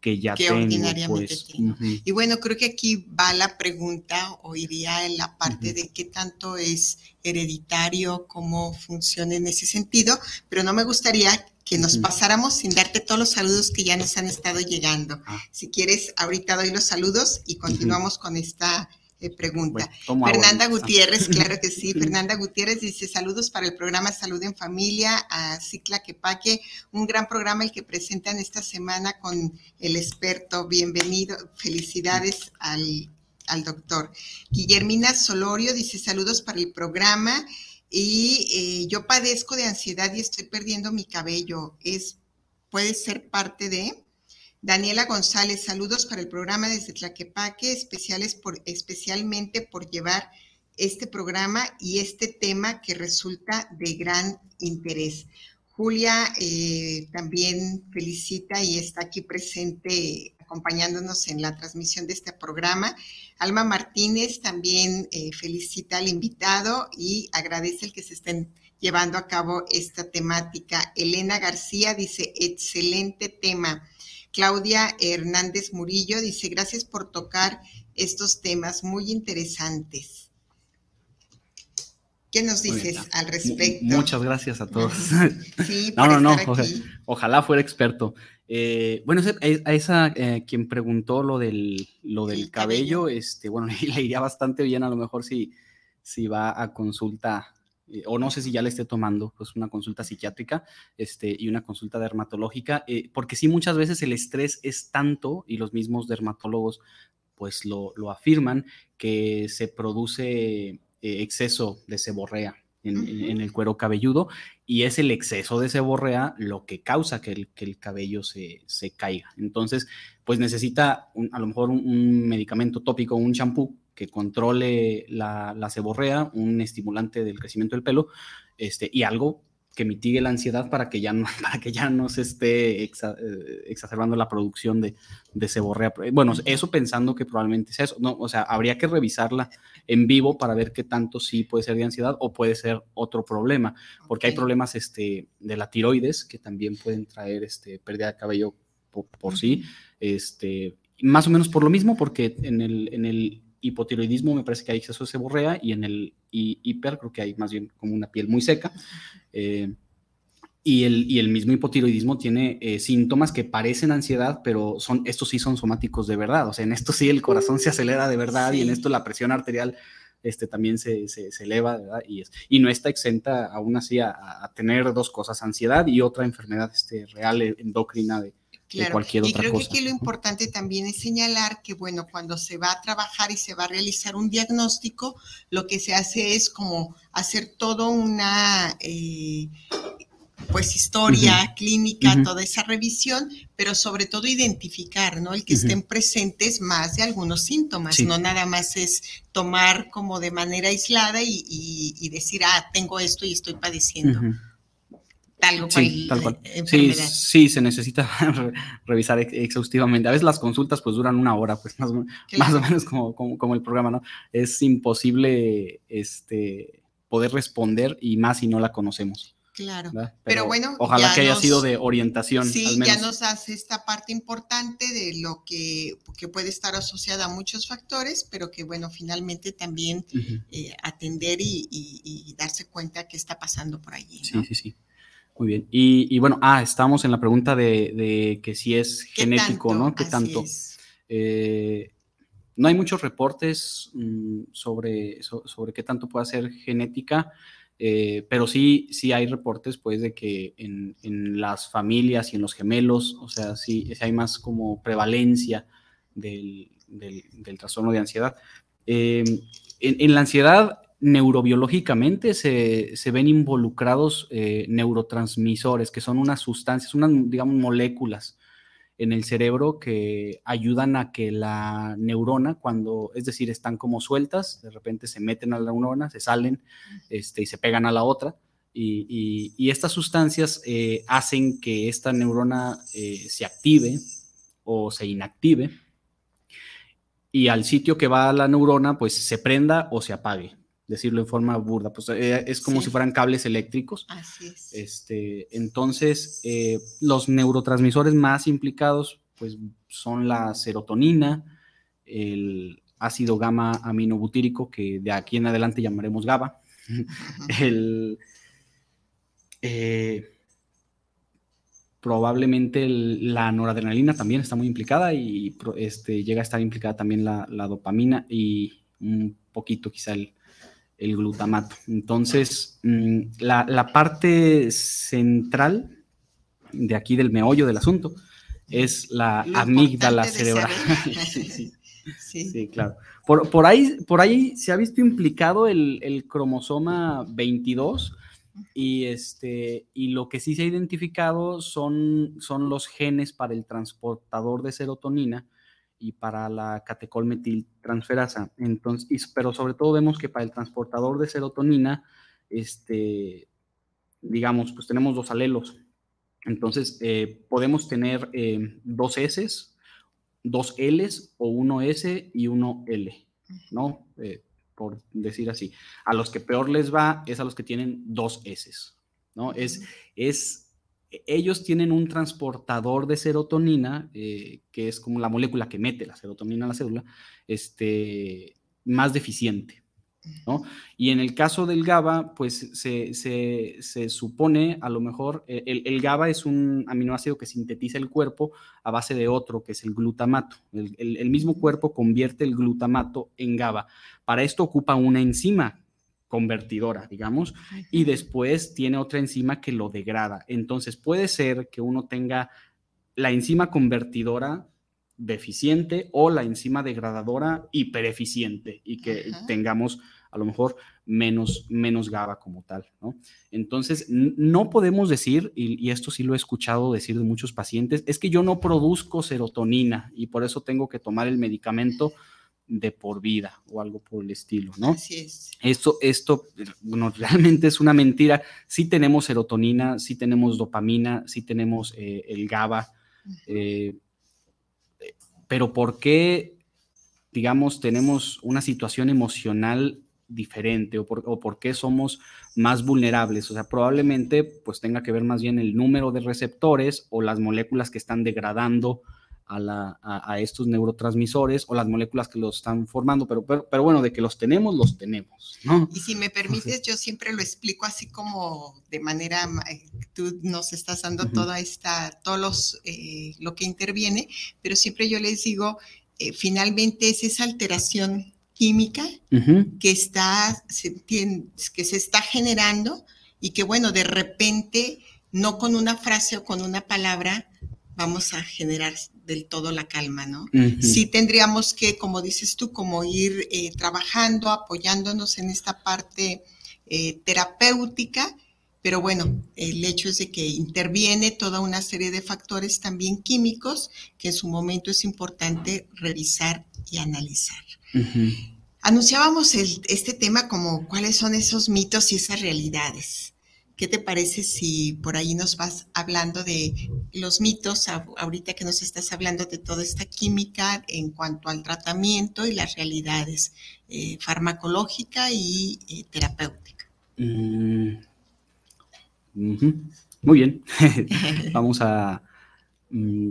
Speaker 5: que ya tengo, ordinariamente pues,
Speaker 4: Y bueno, creo que aquí va la pregunta o iría en la parte de qué tanto es hereditario, cómo funciona en ese sentido, pero no me gustaría que nos pasáramos sin darte todos los saludos que ya nos han estado llegando. Ah. Si quieres, ahorita doy los saludos y continuamos con esta pregunta. Fernanda Gutiérrez, claro que sí. Fernanda Gutiérrez dice saludos para el programa Salud en Familia a Cicla Quepaque, un gran programa el que presentan esta semana con el experto. Bienvenido, felicidades al, al doctor. Guillermina Solorio dice saludos para el programa y eh, yo padezco de ansiedad y estoy perdiendo mi cabello. Es, puede ser parte de... Daniela González, saludos para el programa desde Tlaquepaque, especiales por, especialmente por llevar este programa y este tema que resulta de gran interés. Julia eh, también felicita y está aquí presente acompañándonos en la transmisión de este programa. Alma Martínez también eh, felicita al invitado y agradece el que se estén llevando a cabo esta temática. Elena García dice, excelente tema. Claudia Hernández Murillo dice, gracias por tocar estos temas muy interesantes. ¿Qué nos dices al respecto?
Speaker 5: Muchas gracias a todos. Sí, no, no, no, ojalá fuera experto. Eh, bueno, a esa eh, quien preguntó lo del, lo del cabello, este, bueno, le iría bastante bien a lo mejor si, si va a consulta eh, o no sé si ya le esté tomando, pues una consulta psiquiátrica este, y una consulta dermatológica, eh, porque sí muchas veces el estrés es tanto, y los mismos dermatólogos pues lo, afirman, que se produce eh, exceso de seborrea en, el cuero cabelludo y es el exceso de seborrea lo que causa que el, que el cabello se, caiga. Entonces, pues necesita a lo mejor un, un medicamento tópico, un champú que controle la, la seborrea, un estimulante del crecimiento del pelo, este, y algo que mitigue la ansiedad para que ya no, para que ya no se esté eh, exacerbando la producción de, de, seborrea. Bueno, eso pensando que probablemente es eso, ¿no? O sea, habría que revisarla en vivo para ver qué tanto sí puede ser de ansiedad o puede ser otro problema, porque hay problemas este, de la tiroides que también pueden traer este, pérdida de cabello por, sí, este, más o menos por lo mismo, porque en el, en el hipotiroidismo me parece que hay exceso de seborrea y en el hiper creo que hay más bien como una piel muy seca. Eh, y el, y el, mismo hipotiroidismo tiene eh, síntomas que parecen ansiedad, pero son, estos sí son somáticos de verdad. O sea, en esto sí el corazón se acelera de verdad y en esto la presión arterial este, también se, se, eleva, ¿verdad? Y, es, y no está exenta aún así a, a, tener dos cosas, ansiedad y otra enfermedad este, real endocrina de, Claro, y
Speaker 4: creo que aquí lo importante también es señalar que, bueno, cuando se va a trabajar y se va a realizar un diagnóstico, lo que se hace es como hacer todo una, eh, pues, historia clínica, toda esa revisión, pero sobre todo identificar, ¿no? El que estén presentes más de algunos síntomas, no nada más es tomar como de manera aislada y, decir, ah, tengo esto y estoy padeciendo tal cual.
Speaker 5: Sí, sí, se necesita revisar exhaustivamente. A veces las consultas pues duran una hora, pues más, o menos como, como, el programa, ¿no? Es imposible este, poder responder y más si no la conocemos.
Speaker 4: Claro. Pero, bueno.
Speaker 5: Ojalá que haya sido de orientación.
Speaker 4: Sí, ya nos hace esta parte importante de lo que, que, puede estar asociada a muchos factores, pero que bueno, finalmente también eh, atender y, darse cuenta qué está pasando por allí.
Speaker 5: Sí, sí, sí. Muy bien. Y, bueno, ah, estamos en la pregunta de, que si es genético, ¿no? ¿Qué tanto? Eh, no hay muchos reportes mm, sobre, sobre qué tanto puede ser genética, eh, pero sí, sí hay reportes, pues, de que en, las familias y en los gemelos, o sea, sí, hay más como prevalencia del, trastorno de ansiedad. Eh, en, la ansiedad neurobiológicamente se, ven involucrados eh, neurotransmisores, que son unas sustancias, unas, digamos, moléculas en el cerebro que ayudan a que la neurona, cuando, es decir, están como sueltas, de repente se meten a la neurona, se salen este, y se pegan a la otra. Y, estas sustancias eh, hacen que esta neurona eh, se active o se inactive y al sitio que va la neurona, pues se prenda o se apague decirlo en forma burda, pues eh, es como si fueran cables eléctricos.
Speaker 4: Así es.
Speaker 5: Este, entonces, eh, los neurotransmisores más implicados, pues son la serotonina, el ácido gamma aminobutírico, que de aquí en adelante llamaremos GABA, el, eh, probablemente la noradrenalina también está muy implicada y este, llega a estar implicada también la, la dopamina y un poquito quizá el, el glutamato. Entonces, mm, la, parte central de aquí del meollo del asunto es la amígdala cerebral. sí, claro. Por, ahí, por ahí se ha visto implicado el, cromosoma 22 y, este, y lo que sí se ha identificado son, son los genes para el transportador de serotonina y para la catecolmetiltransferasa. Entonces, pero sobre todo vemos que para el transportador de serotonina, este, digamos, pues tenemos dos alelos. Entonces, eh, podemos tener eh, dos S, dos Ls o uno S y uno L, ¿no? Eh, por decir así. A los que peor les va es a los que tienen dos S, ¿no? Es, es ellos tienen un transportador de serotonina, eh, que es como la molécula que mete la serotonina a la célula, este, más deficiente. ¿no? Y en el caso del GABA, pues se, supone, a lo mejor, eh, el, GABA es un aminoácido que sintetiza el cuerpo a base de otro, que es el glutamato. El, el mismo cuerpo convierte el glutamato en GABA. Para esto ocupa una enzima convertidora, digamos, y después tiene otra enzima que lo degrada. Entonces puede ser que uno tenga la enzima convertidora deficiente o la enzima degradadora hipereficiente y que tengamos a lo mejor menos, menos GABA como tal, ¿no? Entonces, no podemos decir, y, y, esto sí lo he escuchado decir de muchos pacientes, es que yo no produzco serotonina y por eso tengo que tomar el medicamento de por vida o algo por el estilo, ¿no?
Speaker 4: Así es.
Speaker 5: Esto, esto, bueno, realmente es una mentira. Sí tenemos serotonina, sí tenemos dopamina, sí tenemos eh, el GABA, eh, pero ¿por qué, digamos, tenemos una situación emocional diferente o por, o por, qué somos más vulnerables. O sea, probablemente pues tenga que ver más bien el número de receptores o las moléculas que están degradando a, estos neurotransmisores o las moléculas que los están formando, pero, pero, bueno, de que los tenemos, los tenemos, ¿no?
Speaker 4: Y si me permites, yo siempre lo explico así como de manera, eh, tú nos estás dando toda esta, todos los, eh, lo que interviene, pero siempre yo les digo, eh, finalmente es esa alteración química que está, que se está generando y que bueno, de repente, no con una frase o con una palabra, vamos a generar del todo la calma, ¿no? Sí tendríamos que, como dices tú, como ir eh, trabajando, apoyándonos en esta parte eh, terapéutica, pero bueno, el hecho es de que interviene toda una serie de factores también químicos que en su momento es importante revisar y analizar. Anunciábamos este tema como cuáles son esos mitos y esas realidades. ¿Qué te parece si por ahí nos vas hablando de los mitos, ahorita que nos estás hablando de toda esta química en cuanto al tratamiento y las realidades eh, farmacológica y eh, terapéutica? Mm,
Speaker 5: muy bien, vamos a mm,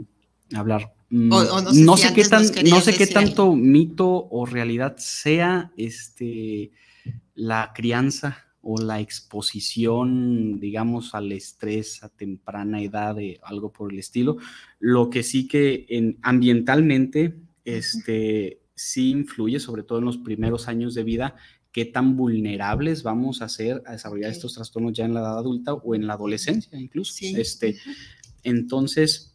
Speaker 5: hablar. Mm, no sé, qué, no sé qué tanto mito o realidad sea este, la crianza o la exposición, digamos, al estrés a temprana edad, de algo por el estilo. Lo que sí que en, ambientalmente, este, sí influye, sobre todo en los primeros años de vida, qué tan vulnerables vamos a ser a desarrollar estos trastornos ya en la edad adulta o en la adolescencia incluso. Este, entonces,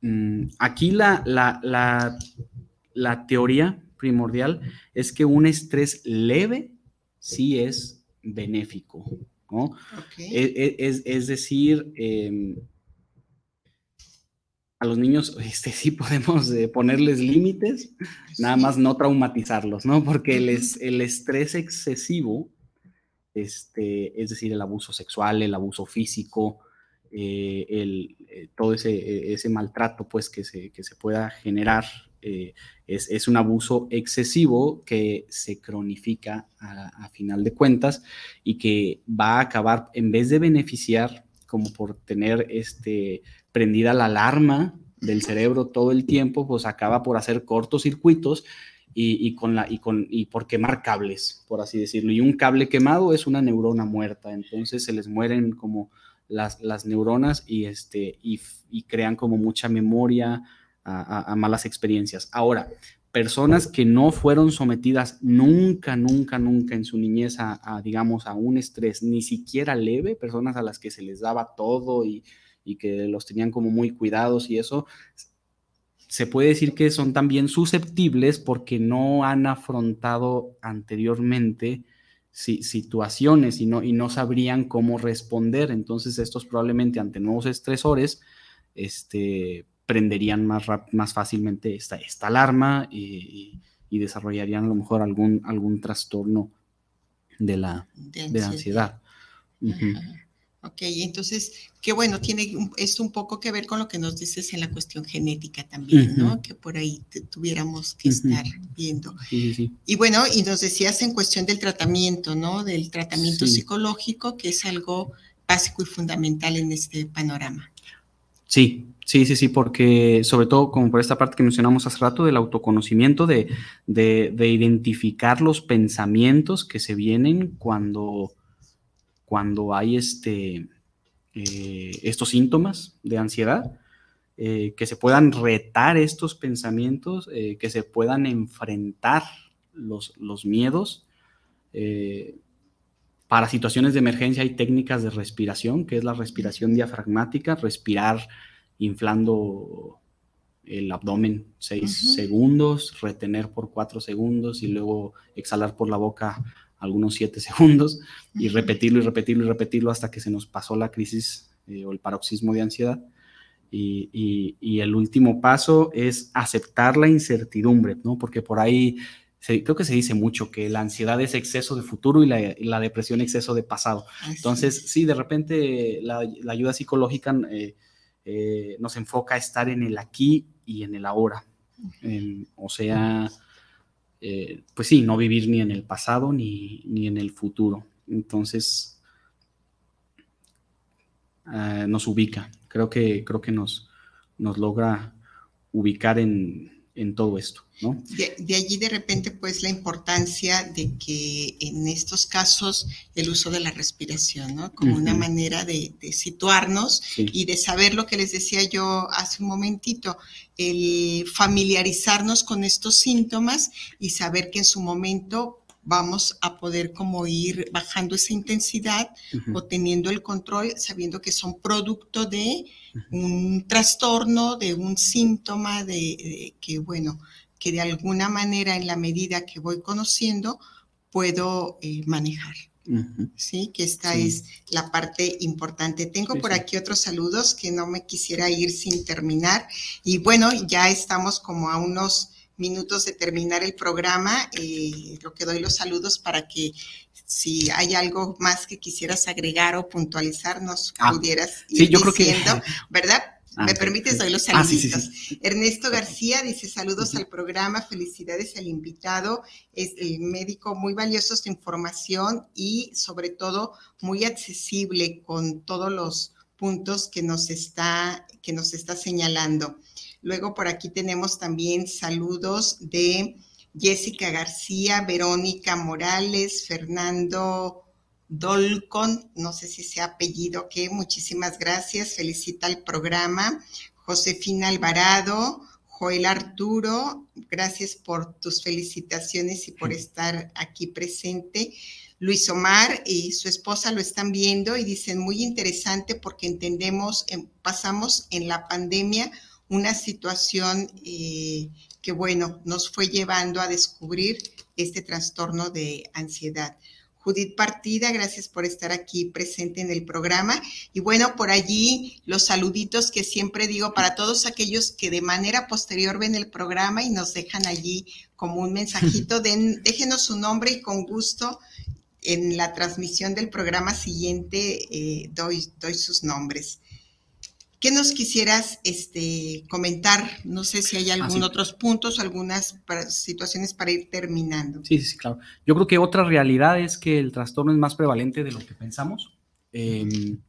Speaker 5: mm, aquí la, la, la, la teoría primordial es que un estrés leve sí es benéfico, ¿no? E, e, es, decir, em, a los niños este, sí podemos eh, ponerles límites, nada más no traumatizarlos, ¿no? Porque el, el estrés excesivo, este, es decir, el abuso sexual, el abuso físico, eh, el, eh, todo ese, ese, maltrato pues, que, se, que se pueda generar eh, es, un abuso excesivo que se cronifica a, final de cuentas y que va a acabar, en vez de beneficiar, como por tener este, prendida la alarma del cerebro todo el tiempo, pues acaba por hacer cortocircuitos y, y, con la, y, con, y por quemar cables, por así decirlo. Y un cable quemado es una neurona muerta, entonces se les mueren como las, las neuronas y, este, y crean como mucha memoria, a, malas experiencias. Ahora, personas que no fueron sometidas nunca, nunca, nunca en su niñez a, digamos, a un estrés, ni siquiera leve, personas a las que se les daba todo y, que los tenían como muy cuidados y eso, se puede decir que son también susceptibles porque no han afrontado anteriormente situaciones y no, y no sabrían cómo responder. Entonces, estos probablemente ante nuevos estresores, este, prenderían más, más fácilmente esta, esta alarma y, desarrollarían a lo mejor algún, algún trastorno de la, de ansiedad.
Speaker 4: Ok, entonces, qué bueno, tiene es un poco que ver con lo que nos dices en la cuestión genética también, ¿no? Que por ahí tuviéramos que estar viendo. Sí, sí. Y bueno, y nos decías en cuestión del tratamiento, ¿no? Del tratamiento psicológico, que es algo básico y fundamental en este panorama.
Speaker 5: Sí, sí, sí, sí, porque sobre todo como por esta parte que mencionamos hace rato del autoconocimiento, de, de identificar los pensamientos que se vienen cuando cuando hay este, eh, estos síntomas de ansiedad, eh, que se puedan retar estos pensamientos, eh, que se puedan enfrentar los, los miedos. para situaciones de emergencia hay técnicas de respiración, que es la respiración diafragmática, respirar inflando el abdomen seis segundos, retener por cuatro segundos y luego exhalar por la boca algunos siete segundos y repetirlo y repetirlo y repetirlo hasta que se nos pasó la crisis eh, o el paroxismo de ansiedad. Y, y, el último paso es aceptar la incertidumbre, ¿no? Porque por ahí creo que se dice mucho que la ansiedad es exceso de futuro y la, la depresión exceso de pasado. Entonces, sí, de repente la, la ayuda psicológica eh, eh, nos enfoca a estar en el aquí y en el ahora. o sea, eh, pues sí, no vivir ni en el pasado ni, en el futuro. Entonces, eh, nos ubica, creo que, creo que nos, nos logra ubicar en, en todo esto, ¿no?
Speaker 4: De, allí de repente, pues, la importancia de que en estos casos el uso de la respiración, ¿no? Como una manera de, situarnos y de saber lo que les decía yo hace un momentito, el familiarizarnos con estos síntomas y saber que en su momento vamos a poder como ir bajando esa intensidad o teniendo el control, sabiendo que son producto de un trastorno, de un síntoma, de, que, bueno, que de alguna manera en la medida que voy conociendo puedo eh, manejar. Sí, que esta es la parte importante. Tengo por aquí otros saludos que no me quisiera ir sin terminar. Y bueno, ya estamos como a unos minutos de terminar el programa. Eh, lo que doy los saludos para que si hay algo más que quisieras agregar o puntualizar, nos ah, pudieras ir yo diciendo, ¿verdad? Ah, ¿Me permites? Doy los ah, saluditos. Ernesto García dice saludos al programa, felicidades al invitado, es el médico muy valioso su información y sobre todo muy accesible con todos los puntos que nos está, que nos está señalando. Luego por aquí tenemos también saludos de Jessica García, Verónica Morales, Fernando Dolcon, no sé si sea apellido que, muchísimas gracias, felicita el programa. Josefina Alvarado, Joel Arturo, gracias por tus felicitaciones y por estar aquí presente. Luis Omar y su esposa lo están viendo y dicen muy interesante porque entendemos, pasamos en la pandemia una situación eh, que, bueno, nos fue llevando a descubrir este trastorno de ansiedad. Judith Partida, gracias por estar aquí presente en el programa. Y bueno, por allí los saluditos que siempre digo para todos aquellos que de manera posterior ven el programa y nos dejan allí como un mensajito, déjenos su nombre y con gusto en la transmisión del programa siguiente eh, doy, doy sus nombres. ¿Qué nos quisieras este, comentar? No sé si hay ah, algún otros puntos, algunas situaciones para ir terminando.
Speaker 5: Sí, sí, claro. Yo creo que otra realidad es que el trastorno es más prevalente de lo que pensamos em,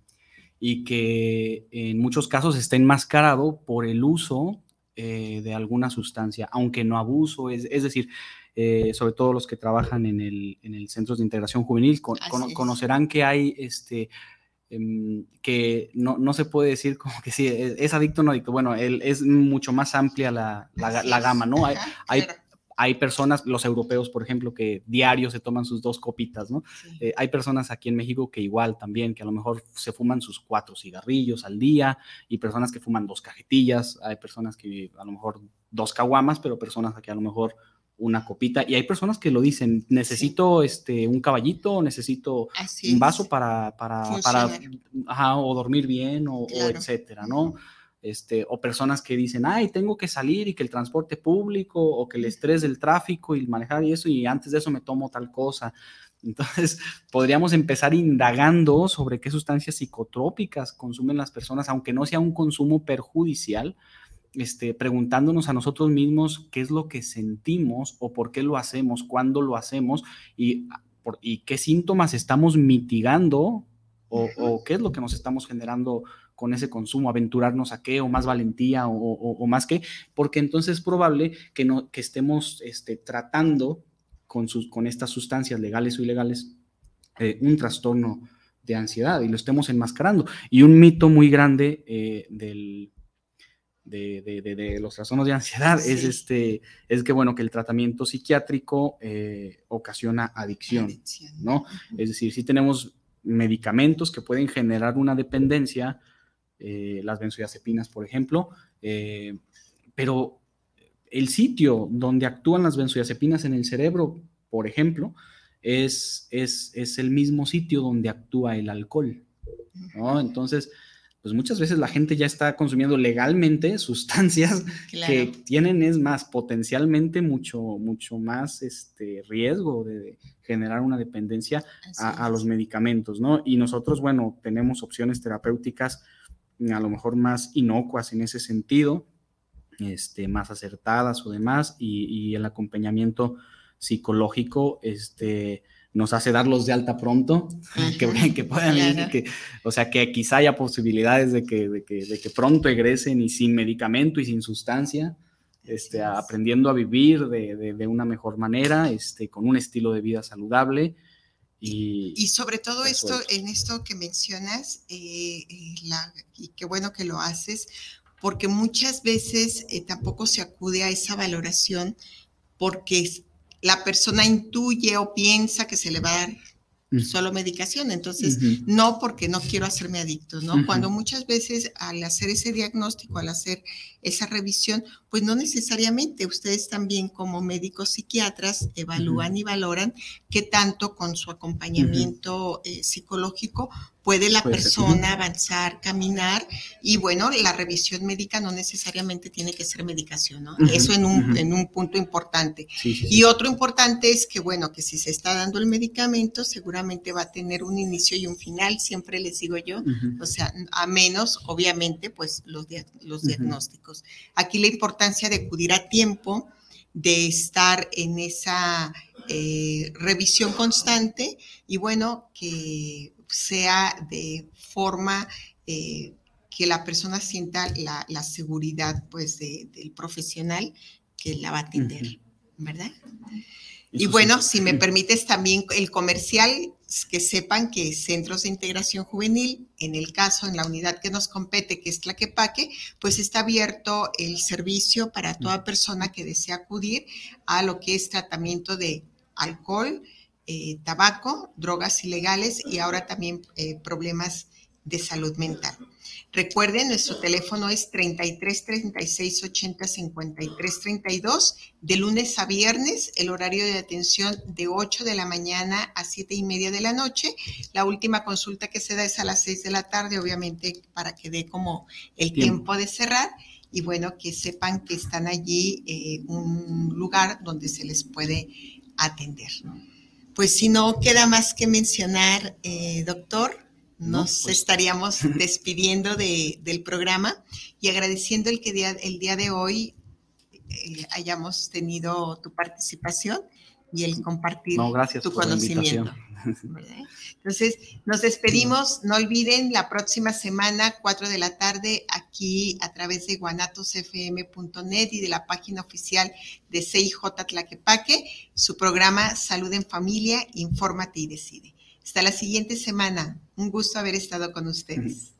Speaker 5: y que en muchos casos está enmascarado por el uso eh, de alguna sustancia, aunque no abuso, es, decir, eh, sobre todo los que trabajan en el, en el Centro de Integración Juvenil, conocerán que hay este, que no, no, se puede decir como que sí, es, adicto o no adicto. Bueno, él, es mucho más amplia la, la, gama, ¿no? hay, hay, hay, personas, los europeos, por ejemplo, que diario se toman sus dos copitas, ¿no? Eh, hay personas aquí en México que igual también, que a lo mejor se fuman sus cuatro cigarrillos al día y personas que fuman dos cajetillas, hay personas que a lo mejor dos caguamas, pero personas que a lo mejor una copita. Y hay personas que lo dicen, necesito este, un caballito, necesito un vaso para, para, para o dormir bien, o, etcétera, ¿no? este, o personas que dicen, ay, tengo que salir y que el transporte público o que el estrés del tráfico y manejar y eso, y antes de eso me tomo tal cosa. Entonces, podríamos empezar indagando sobre qué sustancias psicotrópicas consumen las personas, aunque no sea un consumo perjudicial, este, preguntándonos a nosotros mismos qué es lo que sentimos o por qué lo hacemos, cuándo lo hacemos y, y qué síntomas estamos mitigando o, qué es lo que nos estamos generando con ese consumo, aventurarnos a qué, o más valentía, o, más qué, porque entonces es probable que, no, que estemos este, tratando con, sus, con estas sustancias legales o ilegales eh, un trastorno de ansiedad y lo estemos enmascarando. Y un mito muy grande eh, del, de, los trastornos de ansiedad es, este, es que, bueno, que el tratamiento psiquiátrico eh, ocasiona adicción, ¿no? Es decir, si tenemos medicamentos que pueden generar una dependencia, eh, las benzodiazepinas, por ejemplo, eh, pero el sitio donde actúan las benzodiazepinas en el cerebro, por ejemplo, es, es, es el mismo sitio donde actúa el alcohol, ¿no? Entonces, pues muchas veces la gente ya está consumiendo legalmente sustancias que tienen, es más, potencialmente mucho, mucho más este, riesgo de generar una dependencia a, los medicamentos, ¿no? Y nosotros, bueno, tenemos opciones terapéuticas a lo mejor más inocuas en ese sentido, este, más acertadas o demás, y, y el acompañamiento psicológico, este, nos hace darlos de alta pronto, que, que, puedan que, o sea, que quizá haya posibilidades de que, de que, de que, pronto egresen y sin medicamento y sin sustancia, este, aprendiendo a vivir de, de, una mejor manera, este, con un estilo de vida saludable. Y,
Speaker 4: y sobre todo esto, en esto que mencionas, eh, eh, la, y qué bueno que lo haces, porque muchas veces eh, tampoco se acude a esa valoración porque la persona intuye o piensa que se le va a dar solo medicación, entonces no porque no quiero hacerme adicto, ¿no? Cuando muchas veces al hacer ese diagnóstico, al hacer esa revisión, pues no necesariamente. Ustedes también como médicos psiquiatras evalúan y valoran qué tanto con su acompañamiento eh, psicológico puede la persona avanzar, caminar y bueno, la revisión médica no necesariamente tiene que ser medicación, ¿no? Eso en un, en un punto importante. y otro importante es que bueno, que si se está dando el medicamento, seguramente va a tener un inicio y un final, siempre les digo yo, o sea, a menos, obviamente, pues los, los diagnósticos. Aquí la importancia de acudir a tiempo, de estar en esa eh, revisión constante y bueno, que sea de forma eh, que la persona sienta la, seguridad pues del profesional que la va a atender, ¿verdad? Y bueno, si me permites también el comercial, que sepan que Centros de Integración Juvenil, en el caso, en la unidad que nos compete, que es Tlaquepaque, pues está abierto el servicio para toda persona que desea acudir a lo que es tratamiento de alcohol, eh, tabaco, drogas ilegales y ahora también eh, problemas de salud mental. Recuerden, nuestro teléfono es 33 36 80 53 32, de lunes a viernes, el horario de atención de 8 de la mañana a 7 y media de la noche. La última consulta que se da es a las 6 de la tarde, obviamente para que dé como el tiempo de cerrar y bueno, que sepan que están allí eh, un lugar donde se les puede atender. Pues si no queda más que mencionar, eh, doctor, nos pues. estaríamos despidiendo del programa y agradeciendo el que día, el día de hoy eh, hayamos tenido tu participación y el compartir tu conocimiento. Entonces, nos despedimos. No olviden, la próxima semana, 4 de la tarde, aquí a través de guanatosfm.net y de la página oficial de CIJ Tlaquepaque, su programa Salud en Familia, Infórmate y Decide. Hasta la siguiente semana. Un gusto haber estado con ustedes.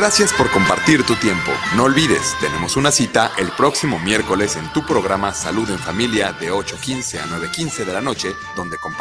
Speaker 3: Gracias por compartir tu tiempo. No olvides, tenemos una cita el próximo miércoles en tu programa Salud en Familia de 8.15 a 9.15 de la noche, donde compartimos